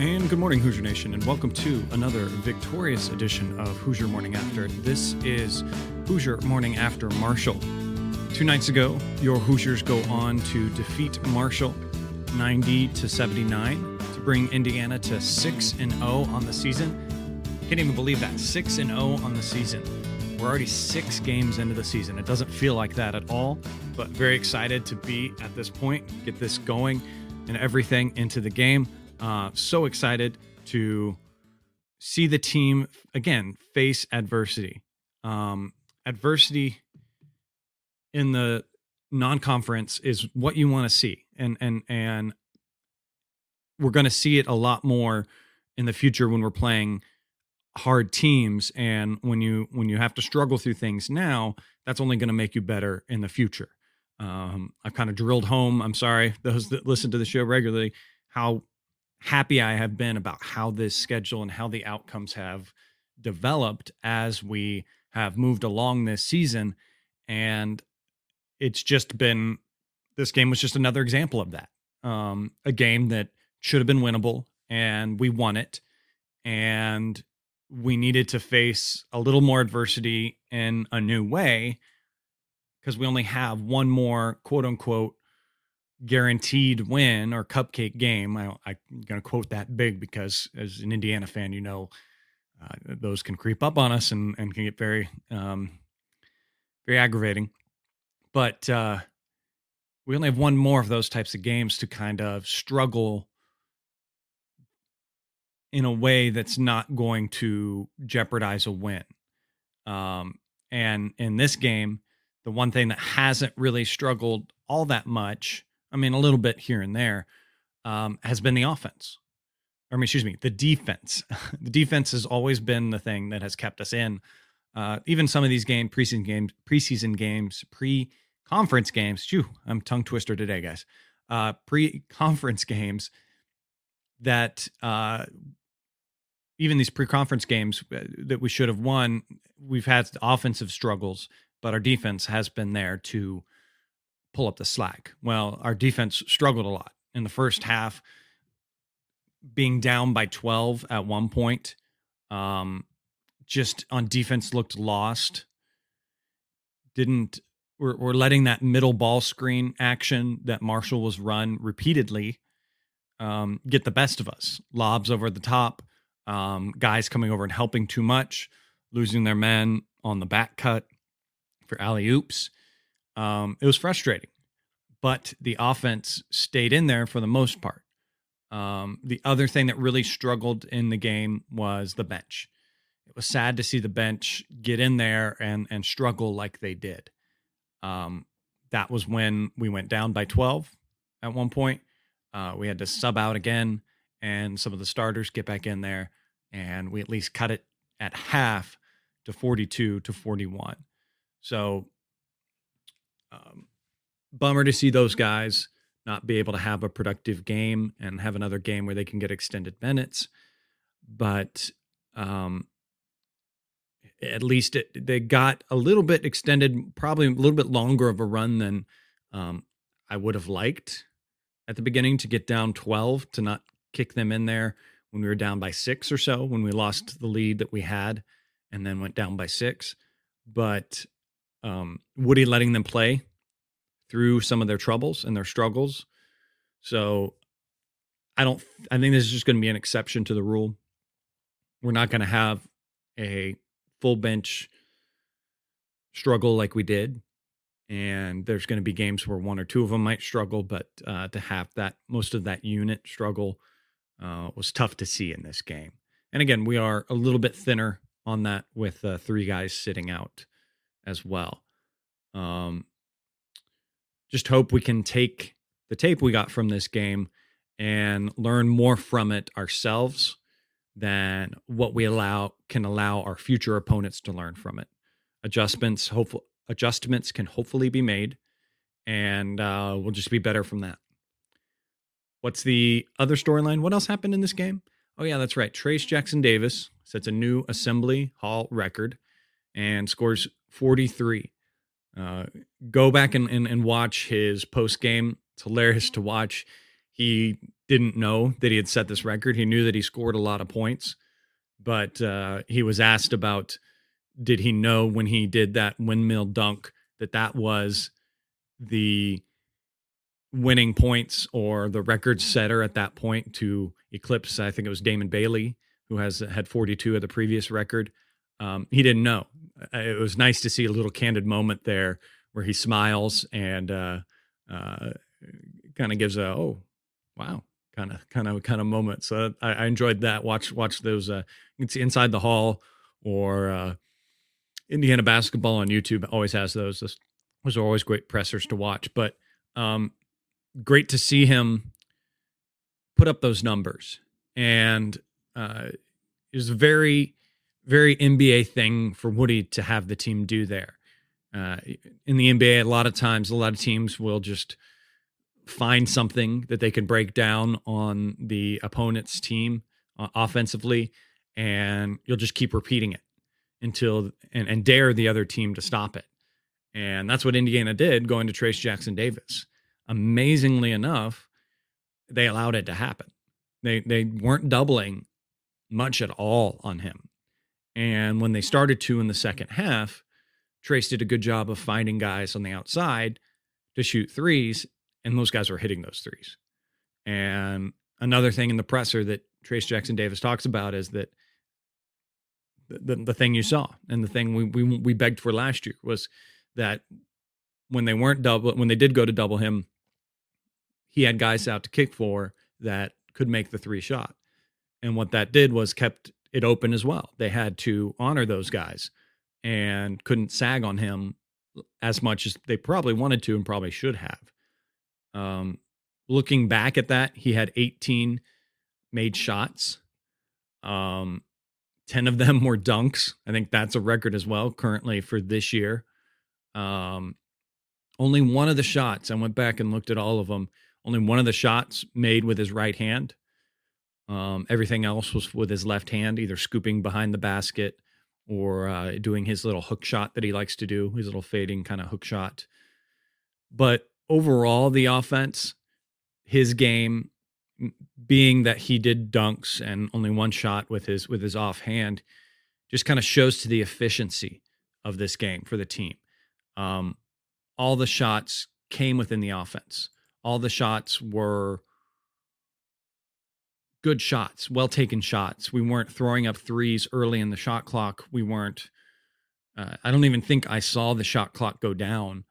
And good morning, Hoosier Nation, and welcome to another victorious edition of Hoosier Morning After. This is Hoosier Morning After Marshall. Two nights ago, your Hoosiers go on to defeat Marshall 90 to 79 to bring Indiana to 6 and 0 on the season. Can't even believe that 6 and 0 on the season. We're already six games into the season. It doesn't feel like that at all, but very excited to be at this point, get this going and everything into the game. Uh, so excited to see the team again face adversity. Um, adversity in the non-conference is what you want to see, and and and we're going to see it a lot more in the future when we're playing hard teams and when you when you have to struggle through things now that's only going to make you better in the future um, i've kind of drilled home i'm sorry those that listen to the show regularly how happy i have been about how this schedule and how the outcomes have developed as we have moved along this season and it's just been this game was just another example of that. Um, a game that should have been winnable and we won it and we needed to face a little more adversity in a new way because we only have one more quote unquote guaranteed win or cupcake game. I, am going to quote that big because as an Indiana fan, you know, uh, those can creep up on us and, and can get very, um, very aggravating. But uh, we only have one more of those types of games to kind of struggle in a way that's not going to jeopardize a win. Um, and in this game, the one thing that hasn't really struggled all that much, I mean, a little bit here and there, um, has been the offense. Or, I mean, excuse me, the defense. the defense has always been the thing that has kept us in. Uh, even some of these game preseason games, preseason games, pre-conference games. Phew, I'm tongue twister today, guys. Uh, pre-conference games that uh, even these pre-conference games uh, that we should have won, we've had offensive struggles, but our defense has been there to pull up the slack. Well, our defense struggled a lot in the first half, being down by 12 at one point. Um, just on defense looked lost. Didn't we're, we're letting that middle ball screen action that Marshall was run repeatedly um, get the best of us. Lobs over the top um, guys coming over and helping too much, losing their men on the back cut for alley oops. Um, it was frustrating, but the offense stayed in there for the most part. Um, the other thing that really struggled in the game was the bench. It was sad to see the bench get in there and and struggle like they did. Um, that was when we went down by 12 at one point. Uh, we had to sub out again, and some of the starters get back in there and we at least cut it at half to 42 to 41. So, um, bummer to see those guys not be able to have a productive game and have another game where they can get extended minutes. But um, at least it, they got a little bit extended, probably a little bit longer of a run than um, I would have liked at the beginning to get down 12 to not kick them in there when we were down by six or so, when we lost the lead that we had and then went down by six. But um, Woody letting them play through some of their troubles and their struggles. So I don't, I think this is just going to be an exception to the rule. We're not going to have a full bench struggle like we did. And there's going to be games where one or two of them might struggle, but uh, to have that most of that unit struggle uh, was tough to see in this game. And again, we are a little bit thinner on that with uh, three guys sitting out as well. Um, just hope we can take the tape we got from this game and learn more from it ourselves than what we allow can allow our future opponents to learn from it. Adjustments, hopeful adjustments can hopefully be made, and uh, we'll just be better from that. What's the other storyline? What else happened in this game? Oh, yeah, that's right. Trayce Jackson Davis sets a new Assembly Hall record and scores 43. Uh, go back and, and, and watch his post game. It's hilarious to watch. He didn't know that he had set this record. He knew that he scored a lot of points, but uh, he was asked about did he know when he did that windmill dunk that that was the winning points or the record setter at that point to eclipse I think it was Damon Bailey who has had 42 of the previous record. Um, he didn't know. It was nice to see a little candid moment there where he smiles and uh, uh, kind of gives a oh wow kind of kind of kind of moment. So I, I, enjoyed that. Watch watch those. Uh, see inside the hall or uh, Indiana basketball on YouTube always has those. Those, are always great pressers to watch. But um, great to see him put up those numbers and uh, a very very NBA thing for Woody to have the team do there. Uh, in the NBA, a lot of times, a lot of teams will just find something that they can break down on the opponent's team uh, offensively, and you'll just keep repeating it until and, and dare the other team to stop it. And that's what Indiana did going to Trayce Jackson Davis. Amazingly enough, they allowed it to happen. They they weren't doubling much at all on him. And when they started to in the second half, Trayce did a good job of finding guys on the outside to shoot threes, and those guys were hitting those threes. And another thing in the presser that Trayce Jackson Davis talks about is that the, the, the thing you saw and the thing we, we we begged for last year was that when they weren't double when they did go to double him, he had guys out to kick for that could make the three shot. And what that did was kept it open as well. They had to honor those guys and couldn't sag on him as much as they probably wanted to and probably should have. Um, looking back at that, he had 18 made shots. Um, 10 of them were dunks. I think that's a record as well currently for this year. Um, only one of the shots, I went back and looked at all of them. Only one of the shots made with his right hand. Um, everything else was with his left hand, either scooping behind the basket or uh, doing his little hook shot that he likes to do, his little fading kind of hook shot. But overall, the offense, his game, being that he did dunks and only one shot with his with his offhand, just kind of shows to the efficiency of this game for the team. Um, all the shots came within the offense. All the shots were good shots, well taken shots. We weren't throwing up threes early in the shot clock. We weren't. Uh, I don't even think I saw the shot clock go down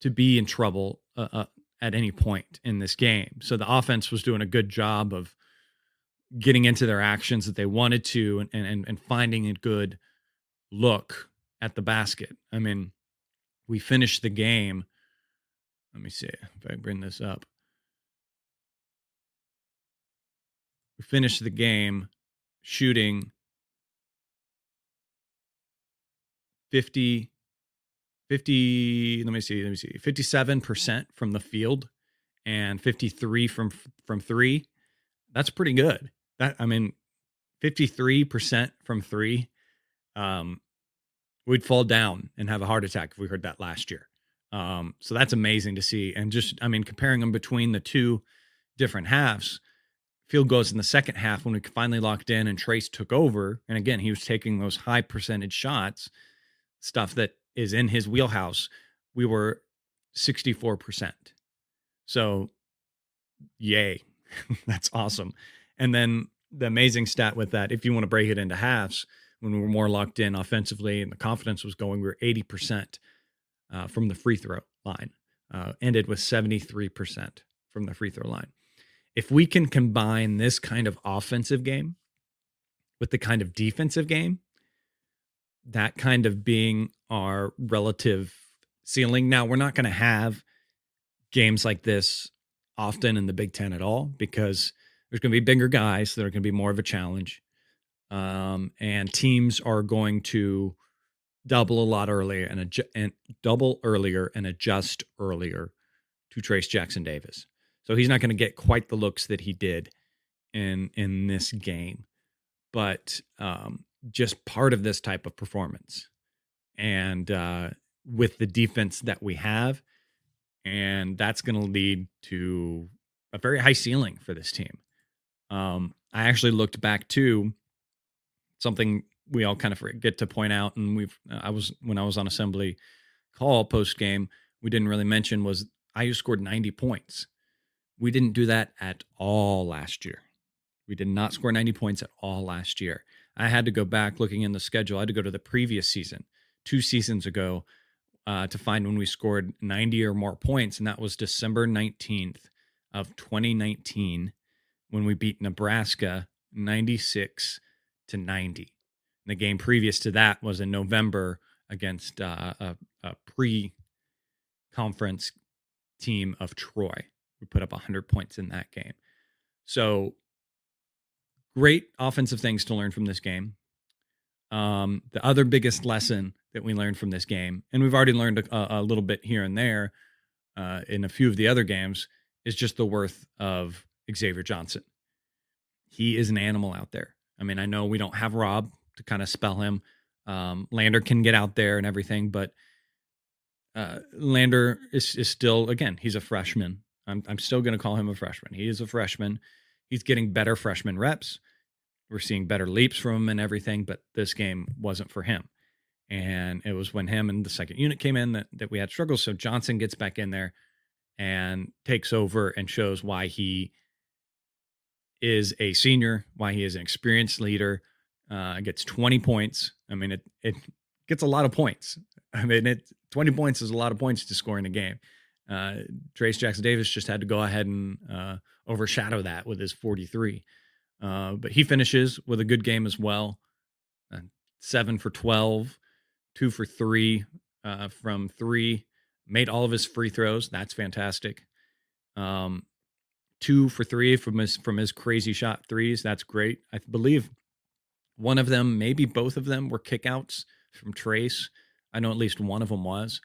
to be in trouble uh, uh, at any point in this game. So the offense was doing a good job of getting into their actions that they wanted to and and and finding a good look at the basket. I mean, we finished the game. Let me see if I bring this up. We finished the game shooting 50 50 let me see let me see 57% from the field and 53 from from 3 that's pretty good. That i mean 53% from 3 um we'd fall down and have a heart attack if we heard that last year. Um so that's amazing to see and just i mean comparing them between the two different halves field goals in the second half when we finally locked in and Trayce took over. And again, he was taking those high percentage shots, stuff that is in his wheelhouse. We were 64%. So, yay. That's awesome. And then the amazing stat with that, if you want to break it into halves, when we were more locked in offensively and the confidence was going, we were 80% uh, from the free throw line, uh, ended with 73% from the free throw line if we can combine this kind of offensive game with the kind of defensive game, that kind of being our relative ceiling. Now, we're not going to have games like this often in the Big Ten at all because there's going to be bigger guys that are going to be more of a challenge. Um, and teams are going to double a lot earlier and, adju- and double earlier and adjust earlier to Trayce Jackson Davis. So he's not going to get quite the looks that he did in in this game, but um, just part of this type of performance, and uh, with the defense that we have, and that's going to lead to a very high ceiling for this team. Um, I actually looked back to something we all kind of forget to point out, and we've I was when I was on assembly call post game, we didn't really mention was IU scored 90 points. We didn't do that at all last year. We did not score 90 points at all last year. I had to go back looking in the schedule. I had to go to the previous season, two seasons ago, uh, to find when we scored 90 or more points, and that was December 19th of 2019 when we beat Nebraska 96 to 90. the game previous to that was in November against uh, a, a pre conference team of Troy. We put up 100 points in that game. So great offensive things to learn from this game. Um, the other biggest lesson that we learned from this game, and we've already learned a, a little bit here and there uh, in a few of the other games, is just the worth of Xavier Johnson. He is an animal out there. I mean, I know we don't have Rob to kind of spell him. Um, Lander can get out there and everything, but uh, Lander is, is still, again, he's a freshman. I'm, I'm still going to call him a freshman. He is a freshman. He's getting better freshman reps. We're seeing better leaps from him and everything, but this game wasn't for him. And it was when him and the second unit came in that, that we had struggles. So Johnson gets back in there and takes over and shows why he is a senior, why he is an experienced leader. Uh, gets 20 points. I mean, it it gets a lot of points. I mean, it 20 points is a lot of points to score in a game. Uh, Trayce Jackson Davis just had to go ahead and uh, overshadow that with his 43. Uh, but he finishes with a good game as well. Uh, seven for 12, two for three uh, from three, made all of his free throws. That's fantastic. Um, two for three from his from his crazy shot threes. That's great. I believe one of them, maybe both of them, were kickouts from Trayce. I know at least one of them was.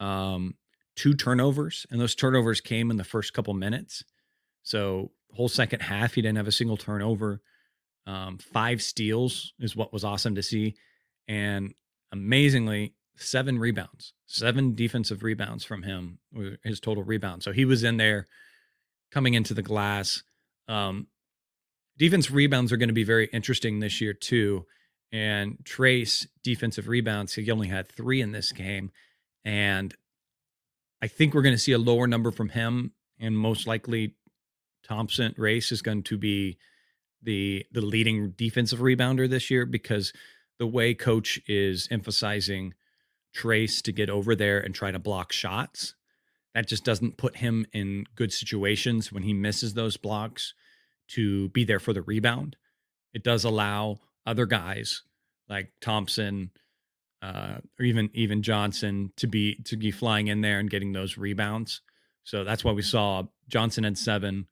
Um, two turnovers, and those turnovers came in the first couple minutes. So whole second half, he didn't have a single turnover. Um, five steals is what was awesome to see, and amazingly, seven rebounds, seven defensive rebounds from him. His total rebound. So he was in there coming into the glass. Um, defense rebounds are going to be very interesting this year too. And Trayce defensive rebounds, he only had three in this game, and I think we're going to see a lower number from him, and most likely Thompson Race is going to be the the leading defensive rebounder this year because the way coach is emphasizing Trayce to get over there and try to block shots, that just doesn't put him in good situations when he misses those blocks to be there for the rebound. It does allow other guys like Thompson uh, or even even Johnson to be to be flying in there and getting those rebounds. So that's why we saw Johnson had seven,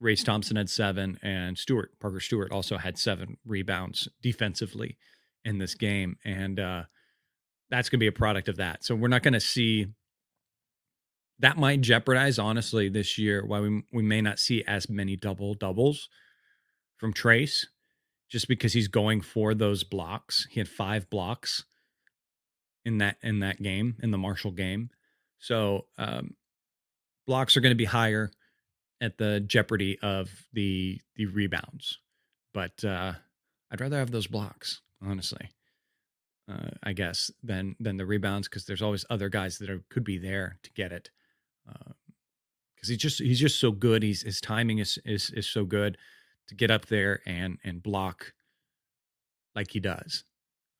Race Thompson had seven, and Stewart Parker Stewart also had seven rebounds defensively in this game, and uh, that's going to be a product of that. So we're not going to see that might jeopardize honestly this year why we we may not see as many double doubles from Trayce just because he's going for those blocks. He had 5 blocks in that in that game in the Marshall game. So, um, blocks are going to be higher at the jeopardy of the the rebounds. But uh, I'd rather have those blocks, honestly. Uh, I guess than than the rebounds because there's always other guys that are, could be there to get it because uh, he's just he's just so good. He's his timing is is is so good to get up there and and block like he does.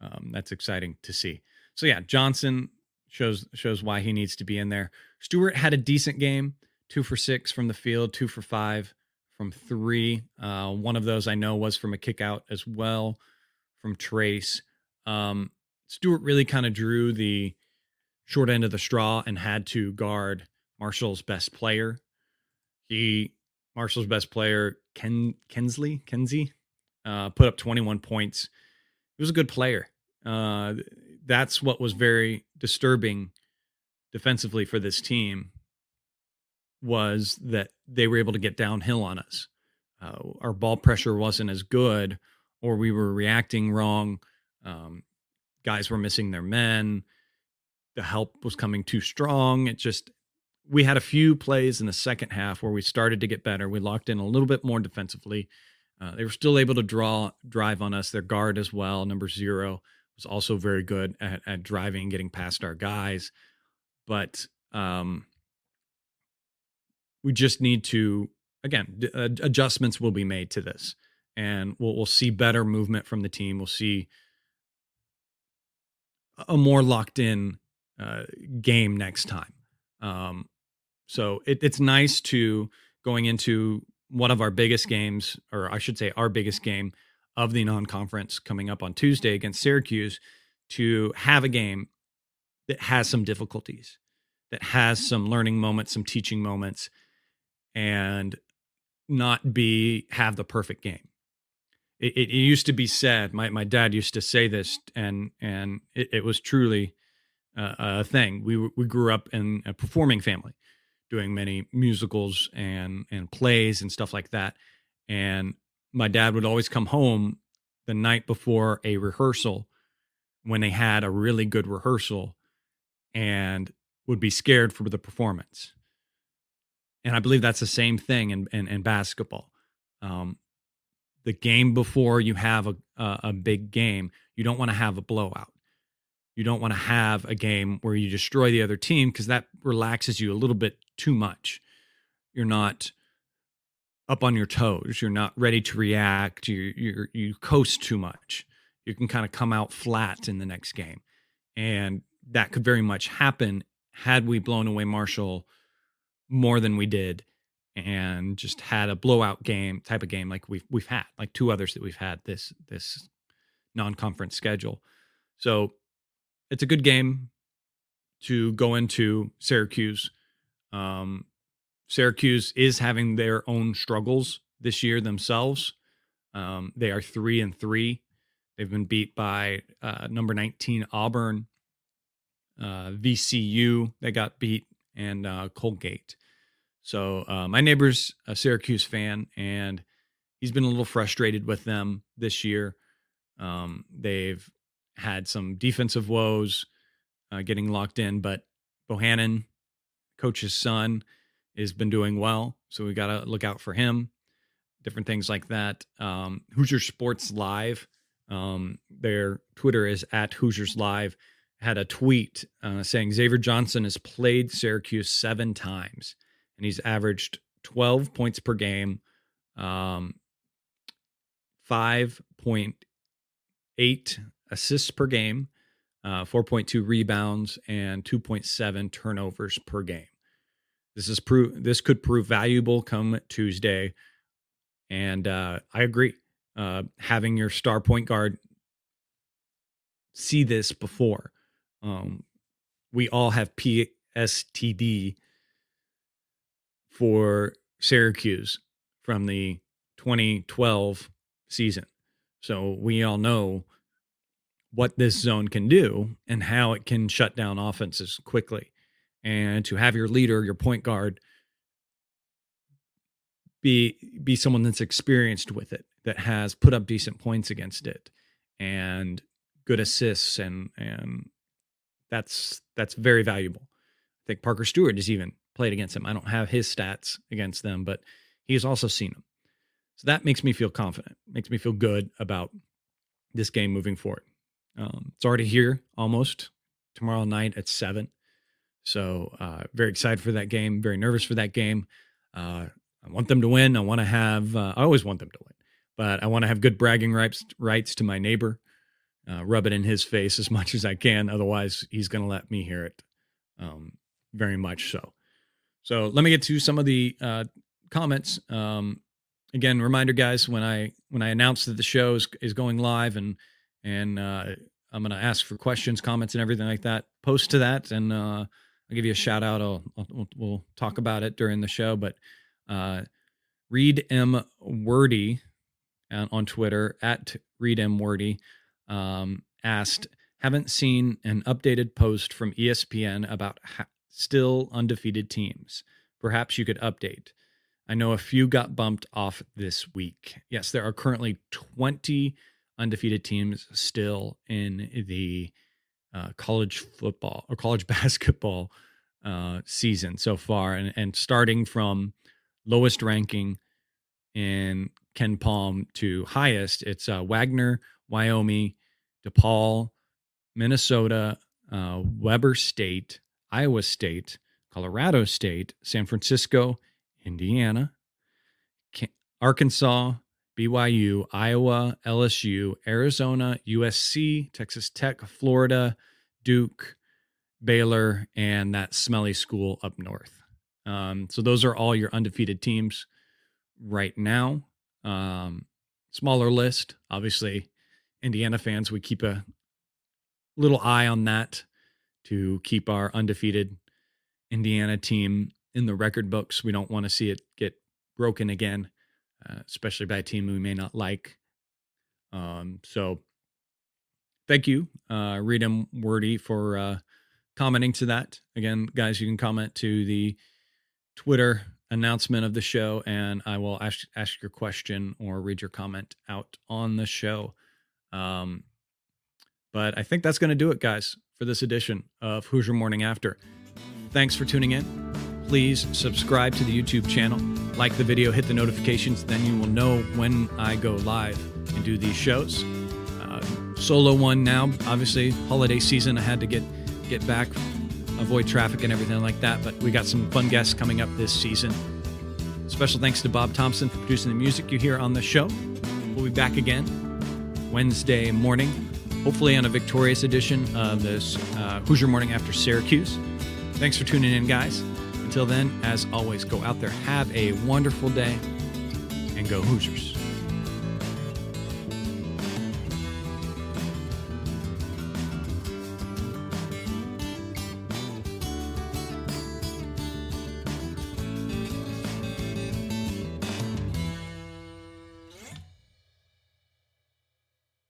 Um, that's exciting to see. So yeah, Johnson shows shows why he needs to be in there. Stewart had a decent game, two for six from the field, two for five from three. Uh, one of those I know was from a kick out as well from Trayce. Um, Stewart really kind of drew the short end of the straw and had to guard Marshall's best player. He Marshall's best player, Ken Kensley, Kenzie, uh, put up 21 points. He was a good player. Uh, that's what was very disturbing defensively for this team was that they were able to get downhill on us. Uh, our ball pressure wasn't as good, or we were reacting wrong. Um, guys were missing their men. The help was coming too strong. It just we had a few plays in the second half where we started to get better. We locked in a little bit more defensively. Uh, they were still able to draw drive on us. Their guard as well, number zero, was also very good at, at driving, getting past our guys. But um, we just need to again d- adjustments will be made to this, and we'll we'll see better movement from the team. We'll see a more locked in uh, game next time. Um, so it, it's nice to going into one of our biggest games, or I should say, our biggest game of the non-conference coming up on Tuesday against Syracuse, to have a game that has some difficulties, that has some learning moments, some teaching moments, and not be have the perfect game. It, it, it used to be said. My my dad used to say this, and and it, it was truly uh, a thing. We we grew up in a performing family, doing many musicals and and plays and stuff like that. And my dad would always come home the night before a rehearsal when they had a really good rehearsal and would be scared for the performance. And I believe that's the same thing in, in, in basketball. Um, the game before you have a, a, a big game, you don't want to have a blowout. You don't want to have a game where you destroy the other team because that relaxes you a little bit too much. You're not up on your toes. You're not ready to react. You you you coast too much. You can kind of come out flat in the next game, and that could very much happen had we blown away Marshall more than we did and just had a blowout game type of game like we've we've had like two others that we've had this this non-conference schedule. So it's a good game to go into Syracuse. Um, Syracuse is having their own struggles this year themselves. Um, they are three and three. They've been beat by uh, number 19 Auburn, uh, VCU. They got beat and uh, Colgate. So uh, my neighbor's a Syracuse fan, and he's been a little frustrated with them this year. Um, they've had some defensive woes, uh, getting locked in, but Bohannon, coach's son, has been doing well, so we got to look out for him. Different things like that. Um, Hoosier Sports Live, um, their Twitter is at Hoosiers Live, had a tweet uh, saying Xavier Johnson has played Syracuse seven times and he's averaged 12 points per game, um, 5.8 assists per game, uh, 4.2 rebounds, and 2.7 turnovers per game. This is prove this could prove valuable come Tuesday, and uh, I agree. Uh, having your star point guard see this before, um, we all have PSTD for Syracuse from the 2012 season. So we all know what this zone can do and how it can shut down offenses quickly. And to have your leader, your point guard, be be someone that's experienced with it, that has put up decent points against it, and good assists, and and that's that's very valuable. I think Parker Stewart is even played against him. I don't have his stats against them, but he's also seen them. So that makes me feel confident, makes me feel good about this game moving forward. Um, it's already here almost tomorrow night at seven. So uh, very excited for that game. Very nervous for that game. Uh, I want them to win. I want to have. Uh, I always want them to win, but I want to have good bragging rights rights to my neighbor. Uh, rub it in his face as much as I can. Otherwise, he's going to let me hear it. Um, very much so. So let me get to some of the uh, comments. Um, again, reminder, guys, when I when I announce that the show is, is going live and and uh, I'm going to ask for questions, comments, and everything like that, post to that, and I'll give you a shout out. I'll, I'll, we'll talk about it during the show. But uh, Read M Wordy on Twitter at Read M Wordy um, asked, "Haven't seen an updated post from ESPN about still undefeated teams. Perhaps you could update. I know a few got bumped off this week. Yes, there are currently 20 undefeated teams still in the uh, college football or college basketball uh, season so far, and and starting from lowest ranking in KenPom to highest, it's uh, Wagner, Wyoming, DePaul, Minnesota, uh, Weber State, Iowa State, Colorado State, San Francisco, Indiana, Arkansas, BYU, Iowa, LSU, Arizona, USC, Texas Tech, Florida, Duke, Baylor, and that smelly school up north. Um, so those are all your undefeated teams right now. Um, smaller list, obviously. Indiana fans, we keep a little eye on that to keep our undefeated Indiana team in the record books. We don't want to see it get broken again, uh, especially by a team we may not like. Um, so thank you, uh, Redem Wordy, for uh, commenting to that. Again, guys, you can comment to the Twitter announcement of the show, and I will ask ask your question or read your comment out on the show. Um, but I think that's going to do it, guys, for this edition of Hoosier Morning After. Thanks for tuning in. Please subscribe to the YouTube channel, like the video, hit the notifications, then you will know when I go live and do these shows. Uh, solo one now, obviously, holiday season. I had to get get back, avoid traffic and everything like that. But we got some fun guests coming up this season. Special thanks to Bob Thompson for producing the music you hear on the show. We'll be back again Wednesday morning, hopefully on a victorious edition of this uh, Hoosier Morning After Syracuse. Thanks for tuning in, guys. Until then, as always, go out there, have a wonderful day, and go Hoosiers.